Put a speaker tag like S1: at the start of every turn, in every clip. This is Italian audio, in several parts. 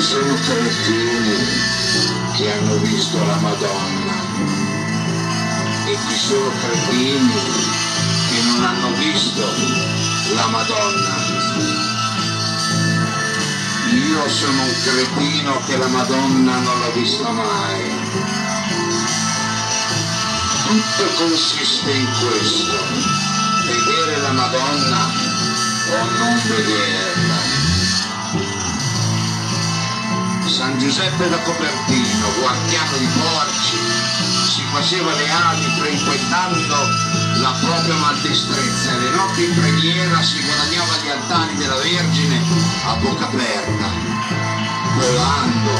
S1: ci sono cretini che hanno visto la Madonna e ci sono cretini che non hanno visto la Madonna. Io sono un cretino che la Madonna non l'ha vista mai. Tutto consiste in questo, vedere la Madonna o non vederla. Giuseppe da Copertino, guardiano di porci, si faceva le ali frequentando la propria maldestrezza e le notti in preghiera si guadagnava gli altari della Vergine a bocca aperta, volando.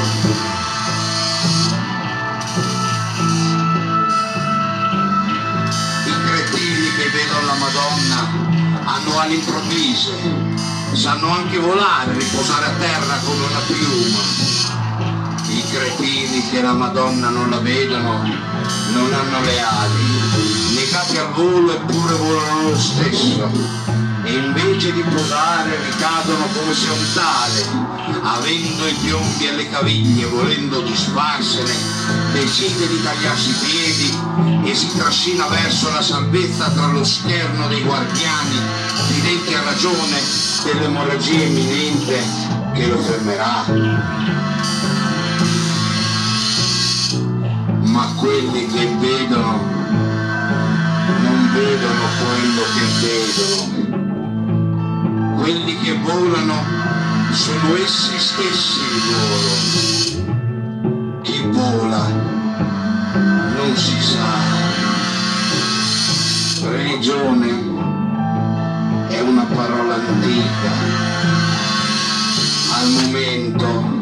S1: I cretini che vedono la Madonna hanno ali improvvise, sanno anche volare, riposare a terra come una piuma. Che la Madonna non la vedono non hanno le ali, negati al volo eppure volano lo stesso. E invece di posare ricadono come se un tale, avendo i piombi alle caviglie, volendo disfarsene, decide di tagliarsi i piedi e si trascina verso la salvezza tra lo scherno dei guardiani, fidenti a ragione dell'emorragia imminente che lo fermerà. Ma quelli che vedono non vedono quello che vedono. Quelli che volano sono essi stessi il volo. Chi vola non si sa. Religione è una parola antica. Al momento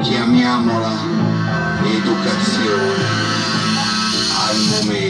S1: chiamiamola educazione al momento.